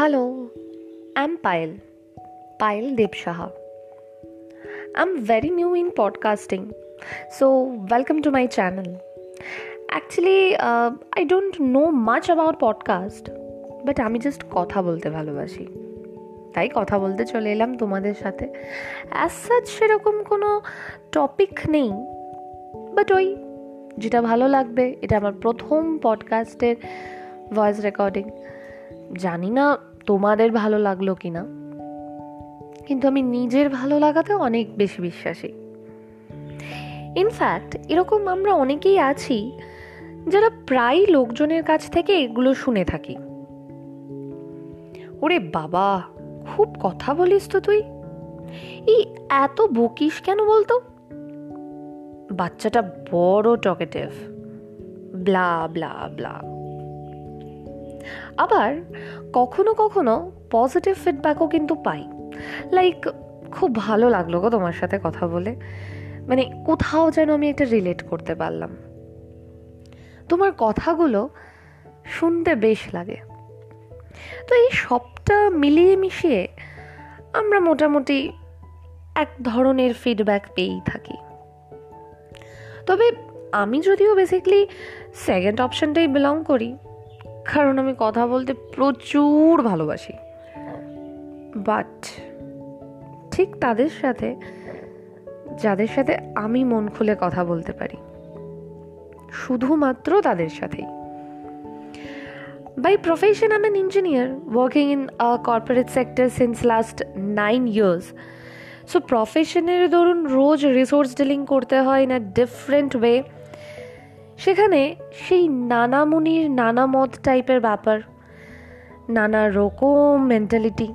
Hello, I'm Payal, Payal Deb Shaha. I'm very new in podcasting, so welcome to my channel. Actually, uh, I don't know much about podcast, but আমি just কথা বলতে ভালোবাসি তাই কথা বলতে চলে এলাম তোমাদের সাথে অ্যাজ সাচ সেরকম কোনো টপিক নেই বাট ওই যেটা ভালো লাগবে এটা আমার প্রথম পডকাস্টের ভয়েস রেকর্ডিং জানি না তোমাদের ভালো লাগল কি না কিন্তু আমি নিজের ভালো লাগাতে অনেক বেশি বিশ্বাসী। ইনফ্যাক্ট এরকম আমরা অনেকেই আছি যারা প্রায় লোকজনের কাছ থেকে এগুলো শুনে থাকি। ওরে বাবা, খুব কথা বলিস তো তুই। এই এত বকিস কেন বলতো? বাচ্চাটা বড় টকেটিভ ব্লা ব্লা ব্লা। আবার কখনো কখনো পজিটিভ ফিডব্যাকও কিন্তু পাই। লাইক খুব ভালো লাগল গো তোমার সাথে কথা বলে। মানে কোথাও যেন আমি একটা রিলেট করতে পারলাম। তোমার কথাগুলো শুনতে বেশ লাগে। তো এই সবটা মিলিয়ে মিশিয়ে আমরা মোটামুটি এক ধরনের ফিডব্যাক পেয়েই থাকি। তবে আমি যদিও বেসিকলি সেকেন্ড অপশানটাই বিলং করি। কারণ আমি কথা বলতে প্রচুর ভালোবাসি। বাট ঠিক তাদের সাথে যাদের সাথে আমি মন খুলে কথা বলতে পারি। শুধুমাত্র তাদের সাথেই। By profession, I'm an engineer working in a corporate sector since last nine years. So প্রফেশনের ধরুন রোজ রিসোর্স ডিলিং করতে হয় ইন আ ডিফারেন্ট ওয়ে সেখানে সেই নানা মুনির নানা মত টাইপের ব্যাপার, নানা রকম মেন্টালিটি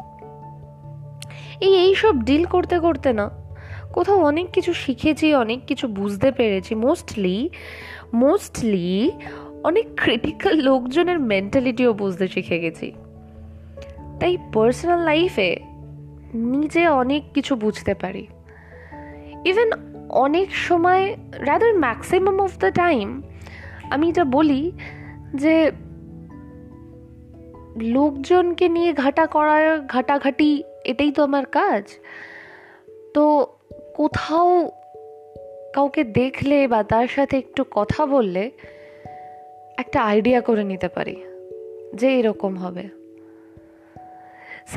এই এইসব ডিল করতে করতে না, কোথাও অনেক কিছু শিখেছি, অনেক কিছু বুঝতে পেরেছি। মোস্টলি মোস্টলি অনেক ক্রিটিক্যাল লোকজনের মেন্টালিটিও বুঝতে শিখে গেছি। তাই পার্সোনাল লাইফে নিজে অনেক কিছু বুঝতে পারি। ইভেন অনেক সময় rather maximum of the time আমি এটা বলি যে লোকজনকে নিয়ে ঘাটা করার, ঘাটাঘাটি এটাই তো আমার কাজ। তো কোথাও কাউকে দেখলে বা তার সাথে একটু কথা বললে একটা আইডিয়া করে নিতে পারি যে এরকম হবে।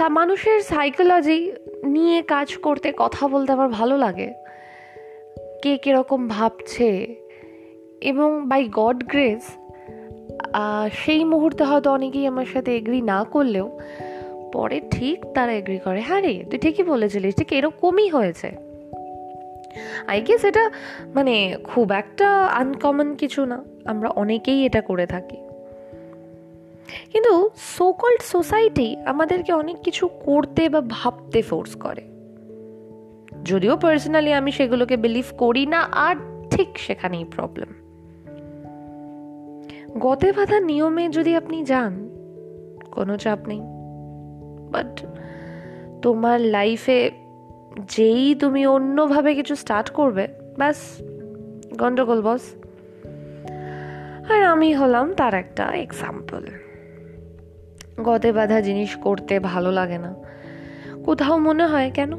মানুষের সাইকোলজি নিয়ে কাজ করতে, কথা বলতে আমার ভালো লাগে। কে কীরকম ভাবছে এবং বাই গড গ্রেস সেই মুহূর্তে হয়তো অনেকেই আমার সাথে এগ্রি না করলেও পরে ঠিক তারা এগ্রি করে। হ্যাঁ রে, তুই ঠিকই বলেছিলিস, ঠিক এরকমই হয়েছে। আই গেস এটা মানে খুব একটা আনকমন কিছু না, আমরা অনেকেই এটা করে থাকি। কিন্তু সোকল্ড সোসাইটি আমাদেরকে অনেক কিছু করতে বা ভাবতে ফোর্স করে। যদিও পার্সোনালি আমি সেগুলোকে বিলিভ করি না, আর ঠিক সেখানেই প্রবলেম গতে বাঁধা নিয়মে যদি আপনি যান, কোনো চাপ নেই। বাট তোমার লাইফে যেই তুমি অন্যভাবে কিছু স্টার্ট করবে, ব্যাস, গন্ডগোল বস আর আমি হলাম তার একটা এক্সাম্পল গদে বাঁধা জিনিস করতে ভালো লাগে না। কোথাও মনে হয় কেন?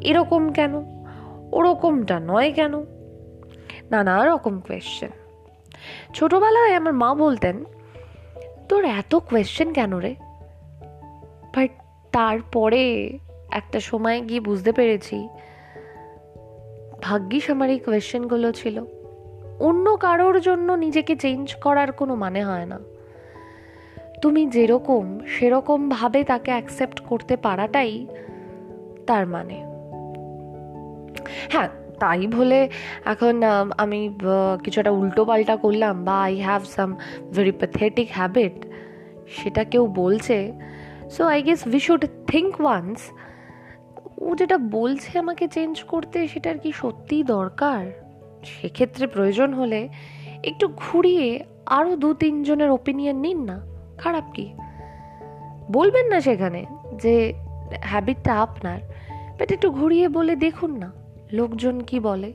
এরকম কেন? ওরকমটা নয় কেন? নানা রকম কোয়েশ্চেন ছোটবেলায় আমার মা বলতেন, তোর এত কোয়েশ্চেন কেন রে? বাট তারপরে একটা সময় গিয়ে বুঝতে পেরেছি, ভাগ্যিস আমার এই কোয়েশ্চেনগুলো ছিল। অন্য কারোর জন্য নিজেকে চেঞ্জ করার কোনো মানে হয় না। তুমি যেরকম সেরকমভাবে তাকে অ্যাকসেপ্ট করতে পারাটাই তার মানে। হ্যাঁ তাই বলে এখন আমি কিছু একটা উল্টো পাল্টা করলাম বা I have some very pathetic habit সেটা কেউ বলছে। So I guess we should think once ও যেটা বলছে আমাকে চেঞ্জ করতে সেটার কি সত্যিই দরকার? সেক্ষেত্রে প্রয়োজন হলে একটু ঘুরিয়ে আরও দু তিনজনের ওপিনিয়ন নিন না। খারাপ কি? বলবেন না সেখানে যে হ্যাবিটটা আপনার বাট একটু ঘুরিয়ে বলে দেখুন না। লোকজন কি বলে?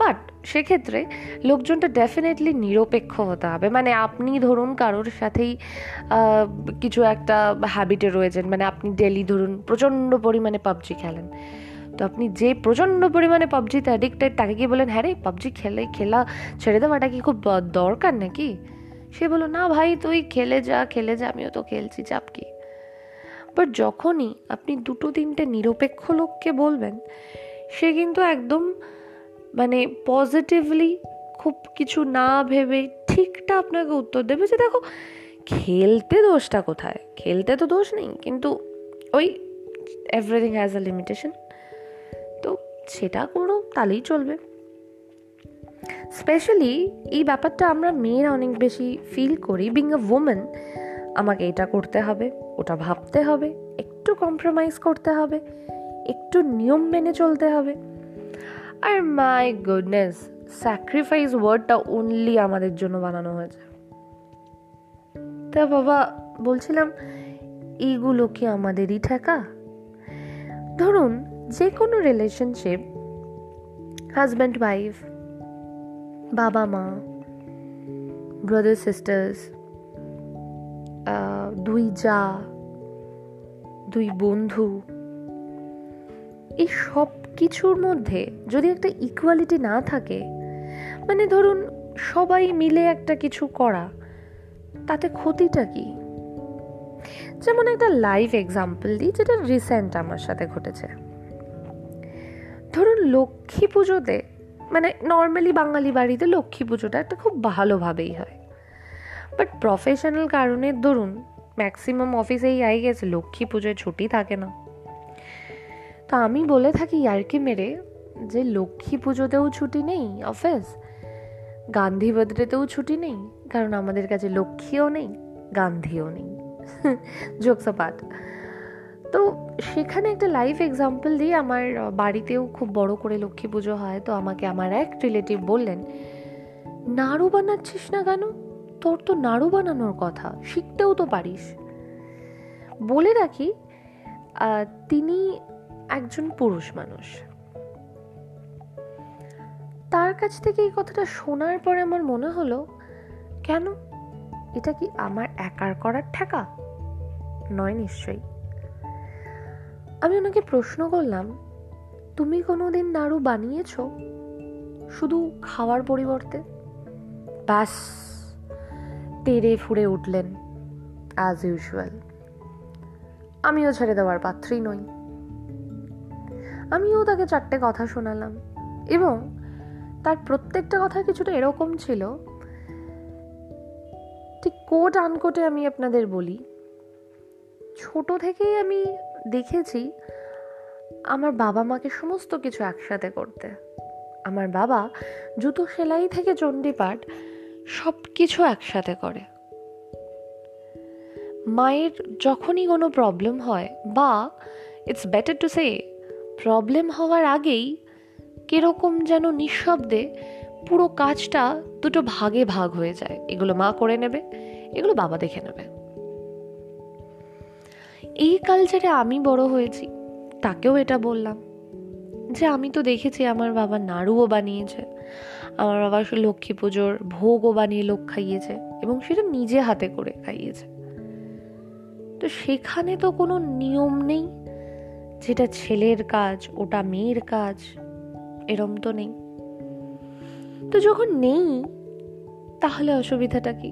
বাট সেক্ষেত্রে লোকজনটা ডেফিনেটলি নিরপেক্ষ হতে হবে। মানে আপনি ধরুন কারোর সাথেই কিছু একটা হ্যাবিটে রয়েছেন। মানে আপনি ডেলি ধরুন প্রচণ্ড পরিমাণে পাবজি খেলেন। তো আপনি যে প্রচণ্ড পরিমাণে পাবজিতে অ্যাডিক্টেড তাকে কি বলেন হ্যাঁ রে পাবজি খেলে, খেলা ছেড়ে দেওয়াটা কি খুব দরকার নাকি? সে বলো না ভাই, তুই খেলে যা খেলে যা, আমিও তো খেলছি, চাপ কি? বাট যখনই আপনি দুটো তিনটে নিরপেক্ষ লোককে বলবেন সে কিন্তু একদম মানে পজিটিভলি খুব কিছু না ভেবে ঠিকটা আপনাকে উত্তর দেবে যে দেখো, খেলতে দোষটা কোথায়? খেলতে তো দোষ নেই, কিন্তু ওই এভরিথিং হ্যাজ আ লিমিটেশন তো সেটা করো, তাহলেই চলবে। স্পেশালি এই ব্যাপারটা আমরা মেয়েরা অনেক বেশি ফিল করি। বিং আ ওমেন আমাকে এটা করতে হবে, ওটা ভাবতে হবে, একটু কম্প্রোমাইজ করতে হবে। একটু নিয়ম মেনে চলতে হবে। আর মাই গুডনেস স্যাক্রিফাইস ওয়ার্ডটা অনলি আমাদের জন্য বানানো হয়েছে। তা বাবা, বলছিলাম এইগুলো কি আমাদেরই ঠেকা? ধরুন যে কোনো রিলেশনশিপ হাজব্যান্ড ওয়াইফ বাবা, মা ব্রাদার সিস্টার্স দুই যা, দুই বন্ধু এই সব কিছুর মধ্যে যদি একটা ইকুয়ালিটি না থাকে মানে ধরুন সবাই মিলে একটা কিছু করা, তাতে ক্ষতিটা কি? যেমন একটা লাইভ এক্সাম্পল দিই, যেটা রিসেন্ট আমার সাথে ঘটেছে। ধরুন লক্ষ্মী পুজোতে মানে নর্মালি বাঙালি বাড়িতে লক্ষ্মী পুজোটা একটা খুব ভালোভাবেই হয়। বাট প্রফেশনাল কারণের ধরুন ম্যাক্সিমাম অফিসেই আই গেছে, লক্ষ্মী পুজোয় ছুটি থাকে না। তো আমি বলে থাকি ইয়ার্কি মেরে যে লক্ষ্মী পুজোতেও ছুটি নেই অফিস গান্ধী বার্থডেতেও ছুটি নেই, কারণ আমাদের কাছে লক্ষ্মীও নেই, গান্ধীও নেই। যোগসাপাট তো সেখানে একটা লাইভ এক্সাম্পল দিয়ে আমার বাড়িতেও খুব বড় করে লক্ষ্মী পুজো হয়, তো আমাকে আমার এক রিলেটিভ বললেন, নাড়ু বানাচ্ছিস না কেন? তোর তো নাড়ু বানানোর কথা, শিখতেও তো পারিস। বলে রাখি তিনি একজন পুরুষ মানুষ। তার কাছ থেকে এই কথাটা শোনার পরে আমার মনে হলো, কেন? এটা কি আমার একার করার ঠেকা? নয় নিশ্চয়ই। আমি ওনাকে প্রশ্ন করলাম, তুমি কোনোদিন নাড়ু বানিয়েছ? শুধু খাওয়ার পরিবর্তে? ব্যাস তেরে ফুড়ে উঠলেন অ্যাজ ইউজুয়াল আমিও ছেড়ে দেওয়ার পাত্রই নই। আমিও তাকে চারটে কথা শোনালাম। এবং তার প্রত্যেকটা কথা কিছুটা এরকম ছিল, ঠিক কোট আনকোটে আমি আপনাদের বলি। ছোট থেকেই আমি দেখেছি আমার বাবা মাকে সমস্ত কিছু একসাথে করতে। আমার বাবা জুতো সেলাই থেকে চণ্ডীপাঠ সব কিছু একসাথে করে। মায়ের যখনই কোনো প্রবলেম হয় বা it's better to say problem হওয়ার আগেই কীরকম যেন নিঃশব্দে পুরো কাজটা দুটো ভাগে ভাগ হয়ে যায়। এগুলো মা করে নেবে, এগুলো বাবা দেখে নেবে। এই কালচারে আমি বড় হয়েছি, তাকেও এটা বললাম যে আমি তো দেখেছি আমার বাবা নাড়ুও বানিয়েছে, আমার বাবা লক্ষ্মী পুজোর ভোগও বানিয়ে লোক খাইয়েছে এবং সেটা নিজে হাতে করে খাইয়েছে। তো সেখানে তো কোনো নিয়ম নেই। যেটা ছেলের কাজ, ওটা মেয়ের কাজ, এরম তো নেই। তো যখন নেই, তাহলে অসুবিধাটা কি?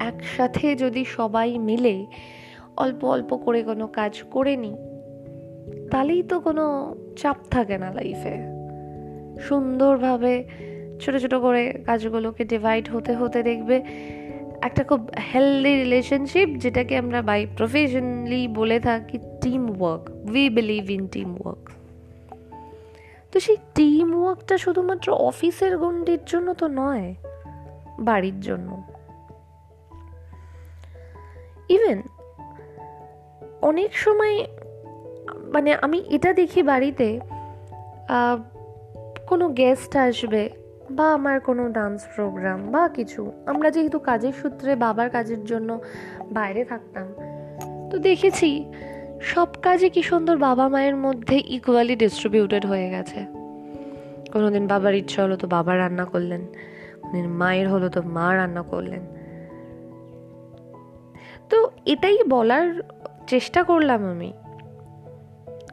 একসাথে যদি সবাই মিলে অল্প অল্প করে কোনো কাজ করে নিই, তাহলেই তো কোনো চাপ থাকে না লাইফে সুন্দরভাবে ছোট ছোট করে কাজগুলোকে ডিভাইড হতে হতে দেখবে একটা খুব হেলদি রিলেশনশিপ যেটাকে আমরা বাই প্রফেশনালি বলে থাকি team work we believe in team work তো সেই টিম ওয়ার্কটা শুধুমাত্র অফিসের গণ্ডির জন্য তো নয়, বাড়ির জন্য। ইভেন অনেক সময় মানে আমি এটা দেখি বাড়িতে কোনো গেস্ট আসবে বা আমার কোনো ডান্স প্রোগ্রাম বা কিছু। আমরা যেহেতু কাজের সূত্রে বাবার কাজের জন্য বাইরে থাকতাম। তো দেখেছি, সব কাজে কি সুন্দর বাবা মায়ের মধ্যে ইকুয়ালি ডিস্ট্রিবিউটেড হয়ে গেছে। কোনোদিন বাবার ইচ্ছা হলো তো বাবা রান্না করলেন, কোনোদিন মায়ের হলো তো মা রান্না করলেন। তো এটাই বলার চেষ্টা করলাম আমি।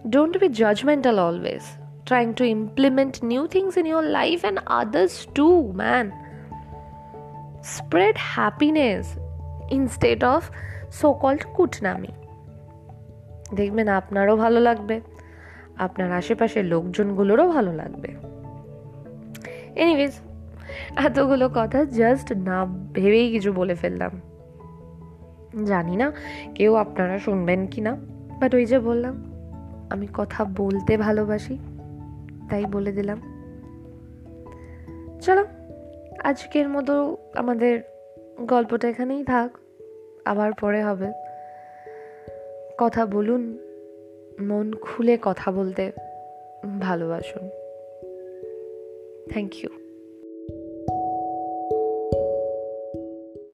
Don't be judgemental always trying to implement new things in your life and others to man spread happiness instead of so called কুটনামি দেখবেন আপনারও ভালো লাগবে, আপনার আশেপাশের লোকজনগুলোরও ভালো লাগবে। এনিওয়েজ এতগুলো কথা জাস্ট না ভেবেই কিছু বলে ফেললাম। জানি না কেউ আপনারা শুনবেন কি না বাট ওই যে বললাম, আমি কথা বলতে ভালোবাসি। তাই বলে দিলাম। চলো, আজকের মতো আমাদের গল্পটা এখানেই থাক, আবার পরে হবে। কথা বলুন, মন খুলে কথা বলতে ভালোবাসুন। Thank you